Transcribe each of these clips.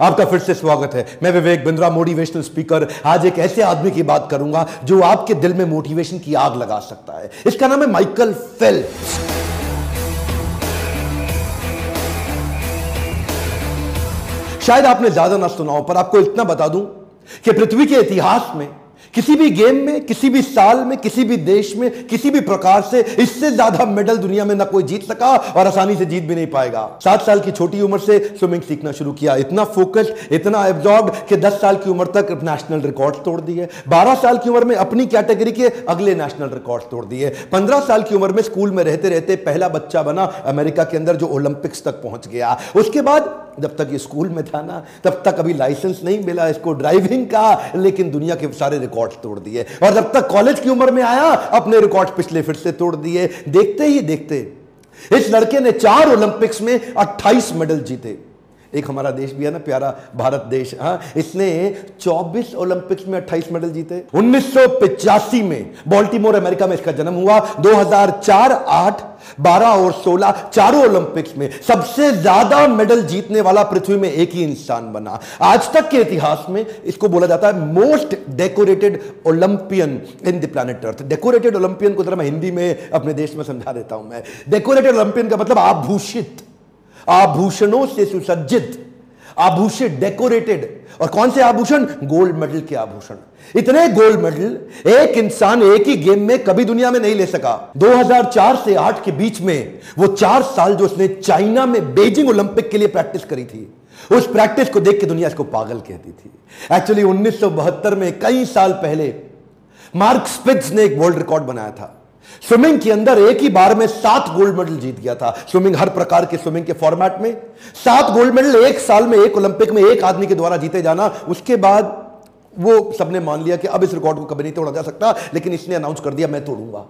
आपका फिर से स्वागत है। मैं विवेक बिंद्रा मोटिवेशनल स्पीकर आज एक ऐसे आदमी की बात करूँगा, जो आपके दिल में मोटिवेशन की आग लगा सकता है। इसका नाम है माइकल फेल शायद आपने ज़्यादा ना सुना हो, पर आपको इतना बता दूँ कि पृथ्वी के इतिहास में किसी भी गेम में, किसी भी साल में, किसी भी देश में, किसी भी प्रकार से इससे ज़्यादा मेडल दुनिया में ना कोई जीत सका और आसानी से जीत भी नहीं पाएगा। सात साल की छोटी उम्र से स्विमिंग सीखना शुरू किया। इतना फोकस इतना एब्जॉर्ब कि दस साल की उम्र तक नेशनल रिकॉर्ड तोड़ दिए। बारह साल की उम्र में अपनी कैटेगरी के अगले नेशनल रिकॉर्ड तोड़ दिए। पंद्रह साल की उम्र में स्कूल में रहते रहते पहला बच्चा बना अमेरिका के अंदर जो ओलंपिक्स तक पहुँच गया। उसके बाद जब तक ये स्कूल में था ना, तब तक अभी लाइसेंस नहीं मिला इसको ड्राइविंग का, लेकिन दुनिया के सारे रिकॉर्ड तोड़ दिए। और जब तक कॉलेज की उम्र में आया, अपने रिकॉर्ड पिछले फिर से तोड़ दिए। देखते ही देखते, इस लड़के ने चार ओलंपिक्स में 28 मेडल जीते। एक हमारा देश भी है ना, प्यारा भारत देश। हाँ इसने 24 ओलंपिक्स में 28 मेडल जीते। उन्नीस में बॉल्टीमोर, अमेरिका में इसका जन्म हुआ। 2004 8 12 और 16 चारों ओलंपिक्स में सबसे ज़्यादा मेडल जीतने वाला पृथ्वी में एक ही इंसान बना। आज तक के इतिहास में इसको बोला जाता है most decorated Olympian in the planet earth. Decorated Olympian को जरा मैं हिंदी में अपने देश में समझा देता हूँ मैं। डेकोरेटेड ओलंपियन का मतलब आभूषित। आभूषणों से सुसज्जित आभूषित डेकोरेटेड और कौन से आभूषण? गोल्ड मेडल के आभूषण। इतने गोल्ड मेडल एक इंसान एक ही गेम में कभी दुनिया में नहीं ले सका। 2004 से 8 के बीच में वो चार साल जो उसने चाइना में बेजिंग ओलंपिक के लिए प्रैक्टिस करी थी, उस प्रैक्टिस को देख के दुनिया इसको पागल कहती थी। एक्चुअली उन्नीस सौ बहत्तर में कई साल पहले मार्क स्पिट्स ने एक वर्ल्ड रिकॉर्ड बनाया था। स्विमिंग के अंदर एक ही बार में सात गोल्ड मेडल जीत गया था। स्विमिंग हर प्रकार के स्विमिंग के फॉर्मेट में। सात गोल्ड मेडल एक साल में, एक ओलंपिक में एक आदमी के द्वारा जीते जाना, उसके बाद वो सबने मान लिया कि अब इस रिकॉर्ड को कभी नहीं तोड़ा जा सकता, लेकिन इसने अनाउंस कर दिया, मैं तोड़ूँगा।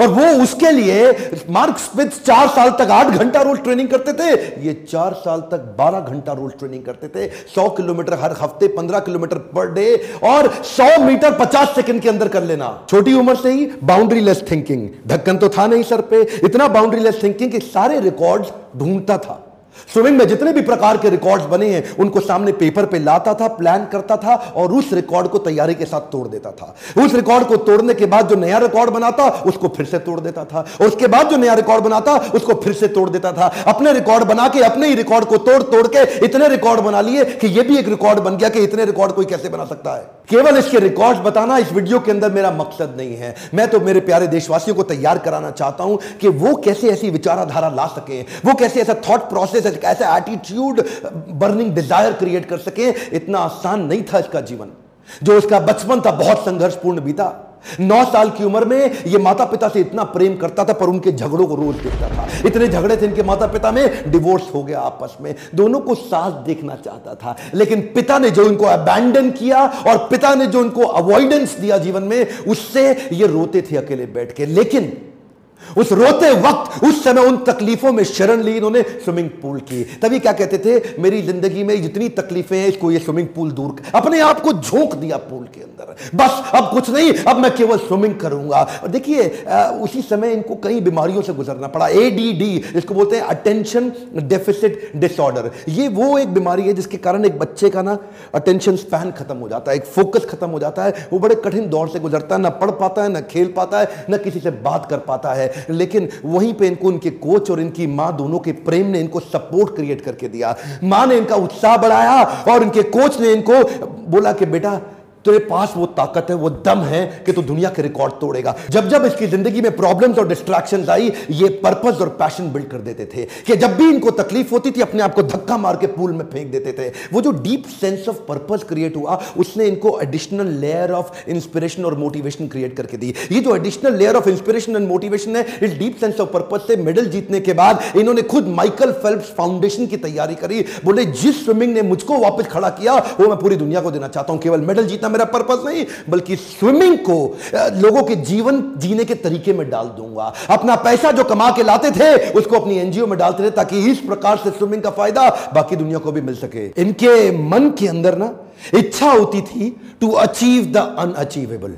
और वो उसके लिए मार्क स्मिथ चार साल तक आठ घंटा रोल ट्रेनिंग करते थे। ये चार साल तक बारह घंटा रोल ट्रेनिंग करते थे। सौ किलोमीटर हर हफ़्ते, पंद्रह किलोमीटर पर डे और सौ मीटर पचास सेकंड के अंदर कर लेना। छोटी उम्र से ही बाउंड्री लेस थिंकिंग ढक्कन तो था नहीं सर पे। इतना बाउंड्री लेस थिंकिंग कि सारे रिकॉर्ड ढूंढता था। स्विमिंग में जितने भी प्रकार के रिकॉर्ड्स बने हैं, उनको सामने पेपर पे लाता था प्लान करता था और उस रिकॉर्ड को तैयारी के साथ तोड़ देता था। उस रिकॉर्ड को तोड़ने के बाद जो नया रिकॉर्ड बनाता, उसको फिर से तोड़ देता था। और उसके बाद जो नया रिकॉर्ड बनाता, उसको फिर से तोड़ देता था। अपने रिकॉर्ड बना के, अपने ही रिकॉर्ड को तोड़ तोड़ के इतने रिकॉर्ड बना लिए कि यह भी एक रिकॉर्ड बन गया कि इतने रिकॉर्ड कोई कैसे बना सकता है। केवल इसके रिकॉर्ड बताना, इस वीडियो के अंदर मेरा मकसद नहीं है। मैं तो मेरे प्यारे देशवासियों को तैयार कराना चाहता हूँ कि वो कैसे ऐसी विचाराधारा ला सके, वो कैसे ऐसा थॉट प्रोसेस ऐसा एटीट्यूड बर्निंग डिज़ायर क्रिएट कर सके। इतना आसान नहीं था इसका जीवन। जो इसका बचपन था, बहुत संघर्षपूर्ण बीता नौ साल की उम्र में ये माता पिता से इतना प्रेम करता था, पर उनके झगड़ों को रोज देखता था। इतने झगड़े थे इनके माता पिता में डिवोर्स हो गया आपस में। दोनों को साथ देखना चाहता था, लेकिन पिता ने जो इनको अबैंडन किया और पिता ने जो इनको अवॉइडेंस दिया जीवन में, उससे ये रोते थे अकेले बैठ के। लेकिन उस रोते वक्त, उस समय उन तकलीफों में शरण ली इन्होंने स्विमिंग पूल की। तभी क्या कहते थे, मेरी ज़िंदगी में जितनी तकलीफें हैं, इसको ये स्विमिंग पूल दूर अपने आप को झोंक दिया पूल के अंदर। बस, अब कुछ नहीं, अब मैं केवल स्विमिंग करूँगा। देखिए उसी समय इनको कई बीमारियों से गुजरना पड़ा। एडीडी इसको बोलते हैं अटेंशन डेफिसिट डिसऑर्डर ये वो एक बीमारी है जिसके कारण एक बच्चे का ना अटेंशन स्पैन खत्म हो जाता है, एक फोकस खत्म हो जाता है। वो बड़े कठिन दौर से गुजरता है, ना पढ़ पाता है, ना खेल पाता है, ना किसी से बात कर पाता है। लेकिन वहीं पे इनको इनके कोच और इनकी माँ दोनों के प्रेम ने इनको सपोर्ट क्रिएट करके दिया। माँ ने इनका उत्साह बढ़ाया और इनके कोच ने इनको बोला कि बेटा तेरे पास वो ताकत है, वो दम है कि तू दुनिया के रिकॉर्ड तोड़ेगा। जब जब इसकी ज़िंदगी में प्रॉब्लम्स और डिस्ट्रैक्शन आई, ये पर्पज और पैशन बिल्ड कर देते थे कि जब भी इनको तकलीफ़ होती थी, अपने आप को धक्का मार के पूल में फेंक देते थे। वो जो deep sense of purpose create हुआ, उसने इनको एडिशनल लेयर ऑफ़ इंस्पिरेशन और मोटिवेशन क्रिएट करके दी। ये जो additional layer of inspiration and motivation है, इस डीप सेंस ऑफ़ पर्पज से मेडल जीतने के बाद इन्होंने खुद माइकल फेल्प्स फाउंडेशन की तैयारी करी। बोले, जिस स्विमिंग ने मुझको वापस खड़ा किया, वो मैं पूरी दुनिया को देना चाहता हूँ। केवल मेडल जीतना मेरा पर्पस नहीं, बल्कि स्विमिंग को लोगों के जीवन जीने के तरीके में डाल दूँगा। अपना पैसा जो कमा के लाते थे, उसको अपनी एनजीओ में डालते थे, ताकि इस प्रकार से स्विमिंग का फ़ायदा बाकी दुनिया को भी मिल सके। इनके मन के अंदर ना, इच्छा होती थी टू अचीव द अनअचीवेबल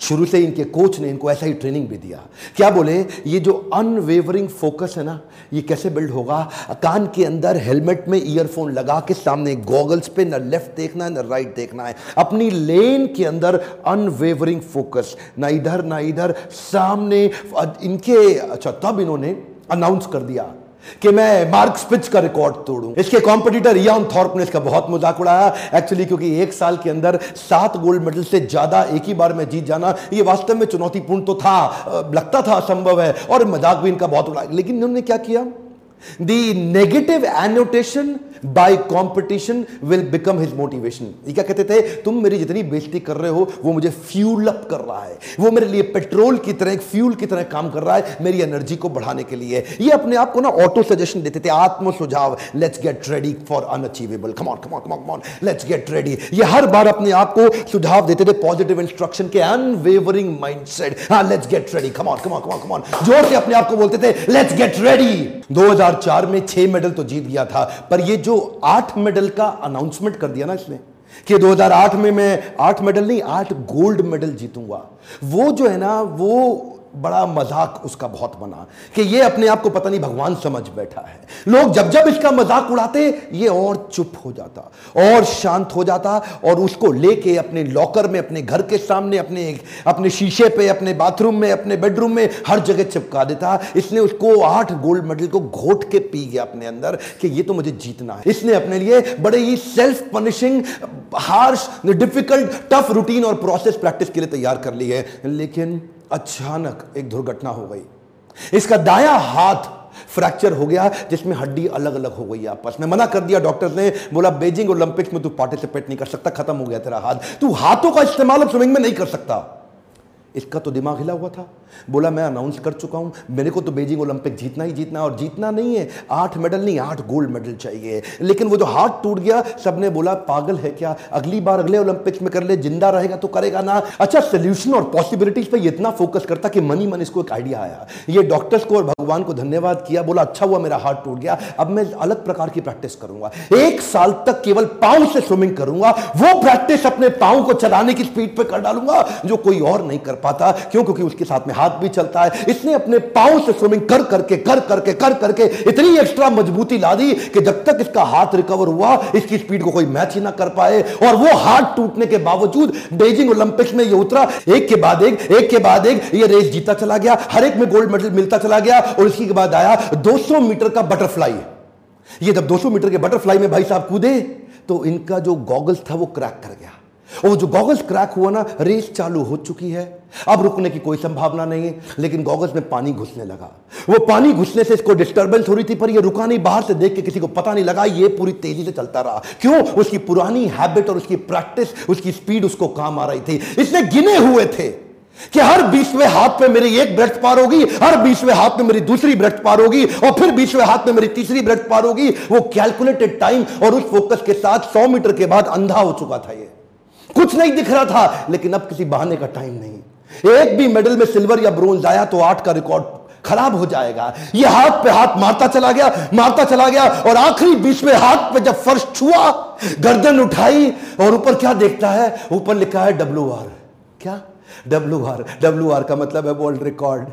शुरू से इनके कोच ने इनको ऐसा ही ट्रेनिंग भी दिया। क्या बोले? ये जो अनवेवरिंग फोकस है ना, ये कैसे बिल्ड होगा? कान के अंदर हेलमेट में ईयरफोन लगा के सामने गॉगल्स पे, ना लेफ़्ट देखना है, ना राइट देखना है। अपनी लेन के अंदर अनवेवरिंग फोकस ना इधर ना इधर, सामने इनके अच्छा तब इन्होंने अनाउंस कर दिया। कि मैं मार्क स्पिच का रिकॉर्ड तोड़ूं। इसके कॉम्पिटिटर इयान थॉर्प ने इसका बहुत मज़ाक उड़ाया। एक्चुअली क्योंकि एक साल के अंदर सात गोल्ड मेडल से ज़्यादा एक ही बार में जीत जाना, ये वास्तव में चुनौतीपूर्ण तो था लगता था असंभव है, और मज़ाक भी इनका बहुत उड़ा। लेकिन इन्होंने क्या किया? The negative annotation by competition will become his motivation ये क्या कहते थे? तुम मेरी जितनी बेइज्जती कर रहे हो, वो मुझे फ्यूल अप कर रहा है। वो मेरे लिए पेट्रोल की तरह, एक फ्यूल की तरह काम कर रहा है मेरी एनर्जी को बढ़ाने के लिए। ये अपने आप को ना ऑटो सजेशन देते थे आत्म सुझाव let's get ready for unachievable come on come on come on let's get ready ये हर बार अपने आप को सुझाव देते थे पॉजिटिव इंस्ट्रक्शन के अनवेवरिंग माइंडसेट हाँ let's get ready come on come on come on come on ज़ोर से अपने आप को बोलते थे लेट्स गेट रेडी 2004 में छह मेडल तो जीत गया था, पर ये जो आठ मेडल का अनाउंसमेंट कर दिया ना इसने, कि 2008 में मैं आठ मेडल नहीं, आठ गोल्ड मेडल जीतूँगा। वो जो है ना, वो बड़ा मज़ाक उसका बहुत बना कि ये अपने आप को पता नहीं भगवान समझ बैठा है। लोग जब जब इसका मज़ाक उड़ाते, ये और चुप हो जाता, और शांत हो जाता, और उसको लेके अपने लॉकर में, अपने घर के सामने, अपने अपने शीशे पे, अपने बाथरूम में, अपने बेडरूम में हर जगह चिपका देता। इसने उसको आठ गोल्ड मेडल को घोट के पी गया अपने अंदर कि ये तो मुझे जीतना है। इसने अपने लिए बड़े ही self punishing harsh difficult tough routine और प्रोसेस प्रैक्टिस के लिए तैयार कर ली है। लेकिन अचानक एक दुर्घटना हो गई। इसका दाया हाथ फ्रैक्चर हो गया, जिसमें हड्डी अलग अलग हो गई आपस में। मना कर दिया डॉक्टर ने, बोला, बेजिंग ओलंपिक्स में तू पार्टिसिपेट नहीं कर सकता, खत्म हो गया तेरा हाथ। तू हाथों का इस्तेमाल अब स्विमिंग में नहीं कर सकता। इसका तो दिमाग हिला हुआ था। बोला, मैं अनाउंस कर चुका हूँ, मेरे को तो बेजिंग ओलंपिक जीतना ही जीतना और जीतना नहीं है। आठ मेडल नहीं, आठ गोल्ड मेडल चाहिए। लेकिन वो जो हाथ टूट गया, सबने बोला, पागल है क्या? अगली बार अगले ओलंपिक्स में कर ले, ज़िंदा रहेगा तो करेगा ना। अच्छा सोल्यूशन और पॉसिबिलिटीज पे इतना फोकस करता कि मनी मन इसको एक आइडिया आया। ये डॉक्टर्स को और भगवान को धन्यवाद किया, बोला अच्छा हुआ, मेरा हाथ टूट गया। अब मैं अलग प्रकार की प्रैक्टिस करूँगा। एक साल तक केवल पाँव से स्विमिंग करूँगा। वो प्रैक्टिस अपने पाँव को चलाने की स्पीड पर कर डालूँगा, जो कोई और नहीं कर पाता, क्यों? क्योंकि उसके साथ में हाथ भी चलता है। इसने अपने पाँव से स्विमिंग कर करके कर करके कर करके इतनी एक्स्ट्रा मजबूती ला दी कि जब तक इसका हाथ रिकवर हुआ, इसकी स्पीड को कोई मैच ही ना कर पाए। और वो हाथ टूटने के बावजूद बेजिंग ओलंपिक्स में ये उतरा। एक के बाद एक एक के बाद एक, ये रेस जीता चला गया। हर एक में गोल्ड मेडल मिलता चला गया। और इसके बाद आया 200 मीटर का बटरफ्लाई ये जब 200 मीटर के बटरफ्लाई में भाई साहब कूदे तो इनका जो गॉगल्स था वो क्रैक कर गया। और जो गॉगल्स क्रैक हुआ ना, रेस चालू हो चुकी है। अब रुकने की कोई संभावना नहीं है, लेकिन गॉगल्स में पानी घुसने लगा। वो पानी घुसने से इसको डिस्टर्बेंस हो रही थी, पर ये रुका नहीं, बाहर से देख के किसी को पता नहीं लगा, ये पूरी तेज़ी से चलता रहा। क्यों? उसकी पुरानी हैबिट और उसकी प्रैक्टिस उसकी स्पीड उसको काम आ रही थी। इसने गिने हुए थे कि हर बीसवें हाथ पे मेरी एक ब्रेथ पार होगी, हर बीसवें हाथ में मेरी दूसरी ब्रेथ पार होगी, और फिर बीसवें हाथ में मेरी तीसरी ब्रेथ पार होगी। वो कैलकुलेटेड टाइम और उस फोकस के साथ सौ मीटर के बाद अंधा हो चुका था ये। कुछ नहीं दिख रहा था, लेकिन अब किसी बहाने का टाइम नहीं। एक भी मेडल में सिल्वर या ब्रोंज आया तो आठ का रिकॉर्ड खराब हो जाएगा। ये हाथ पे हाथ मारता चला गया, मारता चला गया, और आखिरी बीच में हाथ पे जब फर्श छुआ, गर्दन उठाई, और ऊपर क्या देखता है? ऊपर लिखा है डब्ल्यू आर क्या? डब्ल्यू आर डब्ल्यू आर का मतलब है वर्ल्ड रिकॉर्ड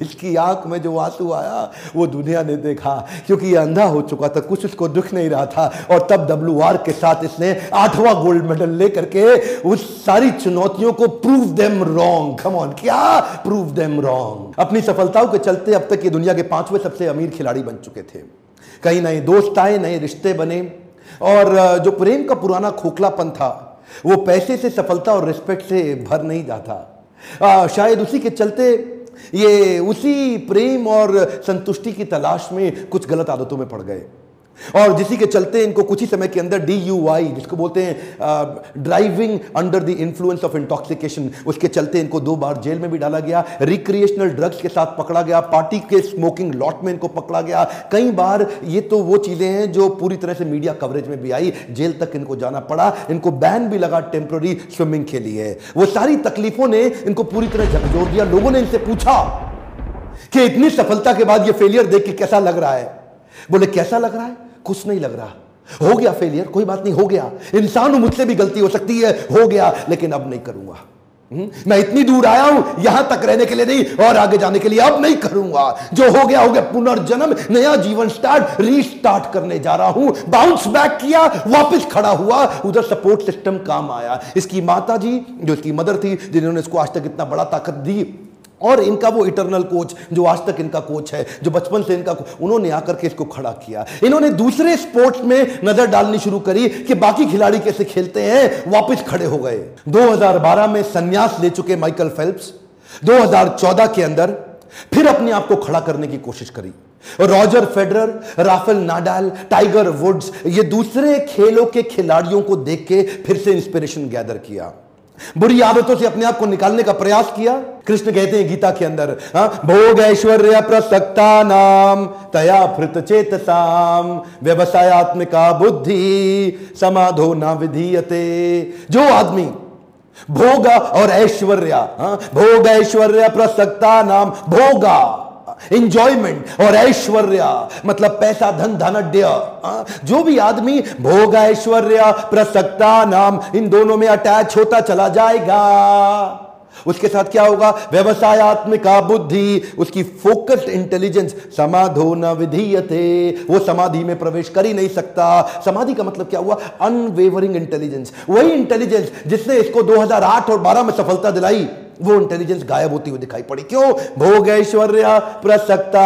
इसकी आँख में जो आँसू आया, वो दुनिया ने देखा। क्योंकि ये अंधा हो चुका था, कुछ उसको दुख नहीं रहा था। और तब डब्ल्यू आर के साथ इसने आठवां गोल्ड मेडल लेकर के उस सारी चुनौतियों को prove them wrong come on क्या प्रूव देम रॉन्ग अपनी सफलताओं के चलते अब तक ये दुनिया के पाँचवें सबसे अमीर खिलाड़ी बन चुके थे। कई नए दोस्त आए, नए रिश्ते बने। और जो प्रेम का पुराना खोखलापन था, वो पैसे से, सफलता और रिस्पेक्ट से भर नहीं जाता। शायद उसी के चलते ये उसी प्रेम और संतुष्टि की तलाश में कुछ गलत आदतों में पड़ गए। और जिसी के चलते इनको कुछ ही समय के अंदर डी जिसको बोलते हैं driving under the influence of intoxication उसके चलते इनको दो बार जेल में भी डाला गया रिक्रिएशनल ड्रग्स के साथ पकड़ा गया पार्टी के स्मोकिंग लॉट में इनको पकड़ा गया। कई बार ये तो वो चीज़ें हैं जो पूरी तरह से मीडिया कवरेज में भी आई, जेल तक इनको जाना पड़ा, इनको बैन भी लगा टेम्प्रोरी स्विमिंग के लिए। वो सारी तकलीफों ने इनको पूरी तरह झकझोर दिया, लोगों ने इनसे पूछा कि इतनी सफलता के बाद ये फेलियर देख के कैसा लग रहा है? बोले, कैसा लग रहा है? कुछ नहीं लग रहा। हो गया फेलियर कोई बात नहीं हो गया। इंसान मुझसे भी गलती हो सकती है हो गया लेकिन अब नहीं करूँगा। हम्म, मैं इतनी दूर आया हूँ यहाँ तक रहने के लिए नहीं और आगे जाने के लिए अब नहीं करूँगा। जो हो गया हो गया पुनर्जन्म नया जीवन स्टार्ट रीस्टार्ट करने जा रहा हूँ। बाउंस बैक किया वापस खड़ा हुआ उधर सपोर्ट सिस्टम काम आया। इसकी माता जी जो इसकी मदर थी जिन्होंने इसको आज तक इतना बड़ा ताकत दी और इनका वो इटरनल कोच जो आज तक इनका कोच है, जो बचपन से इनका उन्होंने आकर के इसको खड़ा किया। इन्होंने दूसरे स्पोर्ट्स में नज़र डालनी शुरू करी कि बाकी खिलाड़ी कैसे खेलते हैं, वापस खड़े हो गए। 2012 में संन्यास ले चुके माइकल फेल्प्स। 2014 के अंदर फिर अपने आप को खड़ा करने की कोशिश करी। Roger Federer, Rafael Nadal, Tiger Woods, ये दूसरे खेलों के खिलाड़ियों को देख के फिर से इंस्पिरेशन गैदर किया। बुरी आदतों से अपने आप को निकालने का प्रयास किया। कृष्ण कहते हैं गीता के अंदर हाँ, भोग ऐश्वर्य प्रसक्ता नाम तया फृत चेतसाम व्यवसायत्मिका बुद्धि समाधो न विधीयते। जो आदमी भोग और ऐश्वर्य हाँ, भोग ऐश्वर्य प्रसक्ता नाम भोगा इंजॉयमेंट और ऐश्वर्य मतलब पैसा, धन धनड्य हाँ? जो भी आदमी, भोग, ऐश्वर्य, प्रसक्ता, नाम, इन दोनों में अटैच होता चला जाएगा। उसके साथ क्या होगा? व्यवसायत्मिका बुद्धि उसकी फोकस्ड इंटेलिजेंस समाधो न विधीयते, वो समाधि में प्रवेश कर ही नहीं सकता। समाधि का मतलब क्या हुआ? अनवेवरिंग इंटेलिजेंस वही इंटेलिजेंस जिसने इसको 2008 और 12 में सफलता दिलाई। वो इंटेलिजेंस गायब होती हुई दिखाई पड़ी। क्यों? भोग ऐश्वर्य प्रसक्ता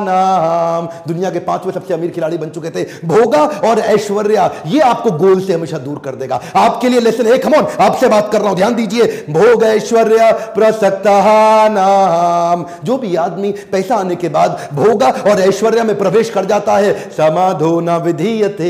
नाम। दुनिया के पाँचवें सबसे अमीर खिलाड़ी बन चुके थे। भोगा और ऐश्वर्या, ये आपको गोल से हमेशा दूर कर देगा। आपके लिए लेसन एक हमोन आपसे बात कर रहा हूँ, ध्यान दीजिए। भोग ऐश्वर्य प्रसक्ता नाम। जो भी आदमी पैसा आने के बाद भोगा और ऐश्वर्य में प्रवेश कर जाता है, समाधो न विधीयते।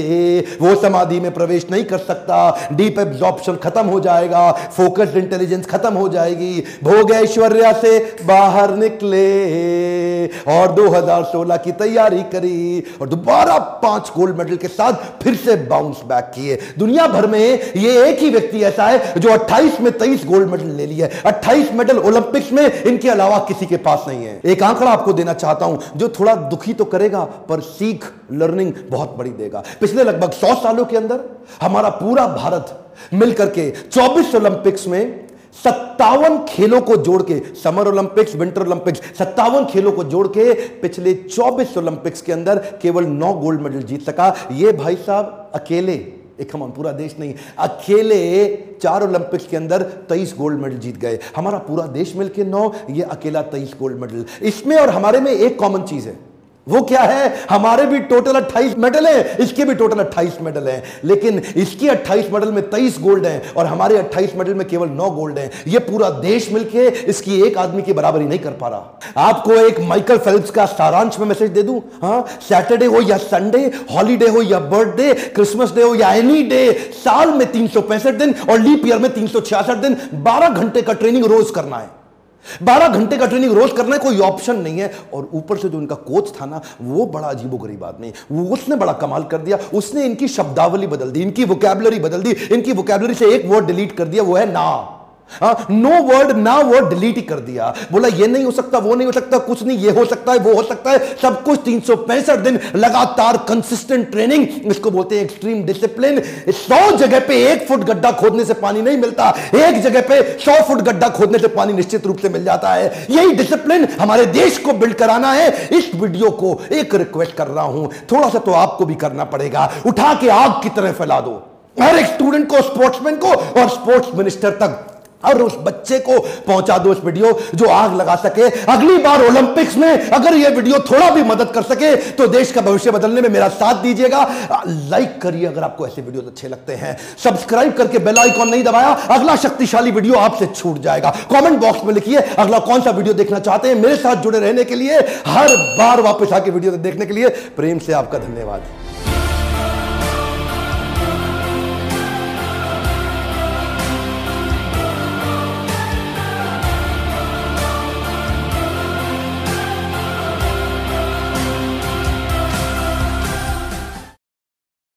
वो समाधि में प्रवेश नहीं कर सकता। डीप एब्जॉर्प्शन खत्म हो जाएगा। फोकस्ड इंटेलिजेंस खत्म हो जाएगी। भोग ऐश्वर्या से बाहर निकले और 2016 की तैयारी करी और दोबारा पाँच गोल्ड मेडल के साथ फिर से बाउंस बैक किए। दुनिया भर में ये एक ही व्यक्ति ऐसा है जो 28 में 23 गोल्ड मेडल ले लिया 28 मेडल ओलंपिक्स में इनके अलावा किसी के पास नहीं है। एक आंकड़ा आपको देना चाहता हूँ, जो थोड़ा दुखी तो करेगा, पर सीख लर्निंग बहुत बड़ी देगा। पिछले लगभग सौ सालों के अंदर हमारा पूरा भारत मिलकर के 24 ओलंपिक्स में सत्तावन खेलों को जोड़ के, समर ओलंपिक्स, विंटर ओलंपिक्स, सत्तावन खेलों को जोड़ के पिछले 24 ओलंपिक्स के अंदर केवल नौ गोल्ड मेडल जीत सका। ये भाई साहब अकेले, एक हम पूरा देश नहीं, अकेले चार ओलंपिक्स के अंदर तेईस गोल्ड मेडल जीत गए। हमारा पूरा देश मिलके नौ, ये अकेला तेईस गोल्ड मेडल। इसमें और हमारे में एक कॉमन चीज़ है। वो क्या है? हमारे भी टोटल 28 मेडल है, इसके भी टोटल 28 मेडल हैं। लेकिन इसकी 28 मेडल में 23 गोल्ड हैं और हमारे 28 मेडल में केवल 9 गोल्ड हैं। ये पूरा देश मिलके इसकी एक आदमी की बराबरी नहीं कर पा रहा। आपको एक माइकल फेल्प्स का सारांश में मैसेज दे दूँ? हाँ? सैटरडे हो या संडे हॉलीडे हो या बर्थडे क्रिसमस डे हो या एनी डे साल में तीन सौ पैंसठ दिन और लीप ईयर में तीन सौ छियासठ दिन, बारह घंटे का ट्रेनिंग रोज करना है। बारह घंटे का ट्रेनिंग रोज करना है, कोई ऑप्शन नहीं है। और ऊपर से जो इनका कोच था ना, वो बड़ा अजीबो गरीब आदमी। वो उसने बड़ा कमाल कर दिया। उसने इनकी शब्दावली बदल दी, इनकी वोकेबलरी बदल दी, इनकी वोकेबलरी से एक वर्ड डिलीट कर दिया, वो है ना। नो वर्ड ना वर्ड डिलीट ही कर दिया। बोला, ये नहीं हो सकता, वो नहीं हो सकता, कुछ नहीं, ये हो सकता है, वो हो सकता है, सब कुछ तीन दिन लगातार कंसिस्टेंट ट्रेनिंग इसको बोलते हैं एक्सट्रीम डिसिप्लिन सौ जगह पे एक फुट गड्ढा खोदने से पानी नहीं मिलता। एक जगह पे सौ फुट गड्ढा खोदने से पानी निश्चित रूप से मिल जाता है। यही डिसिप्लिन हमारे देश को बिल्ड कराना है। इस वीडियो को एक रिक्वेस्ट कर रहा हूँ। थोड़ा सा तो आपको भी करना पड़ेगा। उठा के आग की तरह फैला दो। हर एक स्टूडेंट को स्पोर्ट्समैन को और स्पोर्ट्स मिनिस्टर तक। और उस बच्चे को पहुँचा दो इस वीडियो जो आग लगा सके। अगली बार ओलंपिक्स में अगर यह वीडियो थोड़ा भी मदद कर सके तो देश का भविष्य बदलने में मेरा साथ दीजिएगा। लाइक करिए अगर आपको ऐसे वीडियो अच्छे लगते हैं। सब्सक्राइब करके बेल आइकॉन नहीं दबाया, अगला शक्तिशाली वीडियो आपसे छूट जाएगा। कॉमेंट बॉक्स में लिखिए, अगला कौन सा वीडियो देखना चाहते हैं मेरे साथ जुड़े रहने के लिए, हर बार वापस आके वीडियो देखने के लिए, प्रेम से आपका धन्यवाद।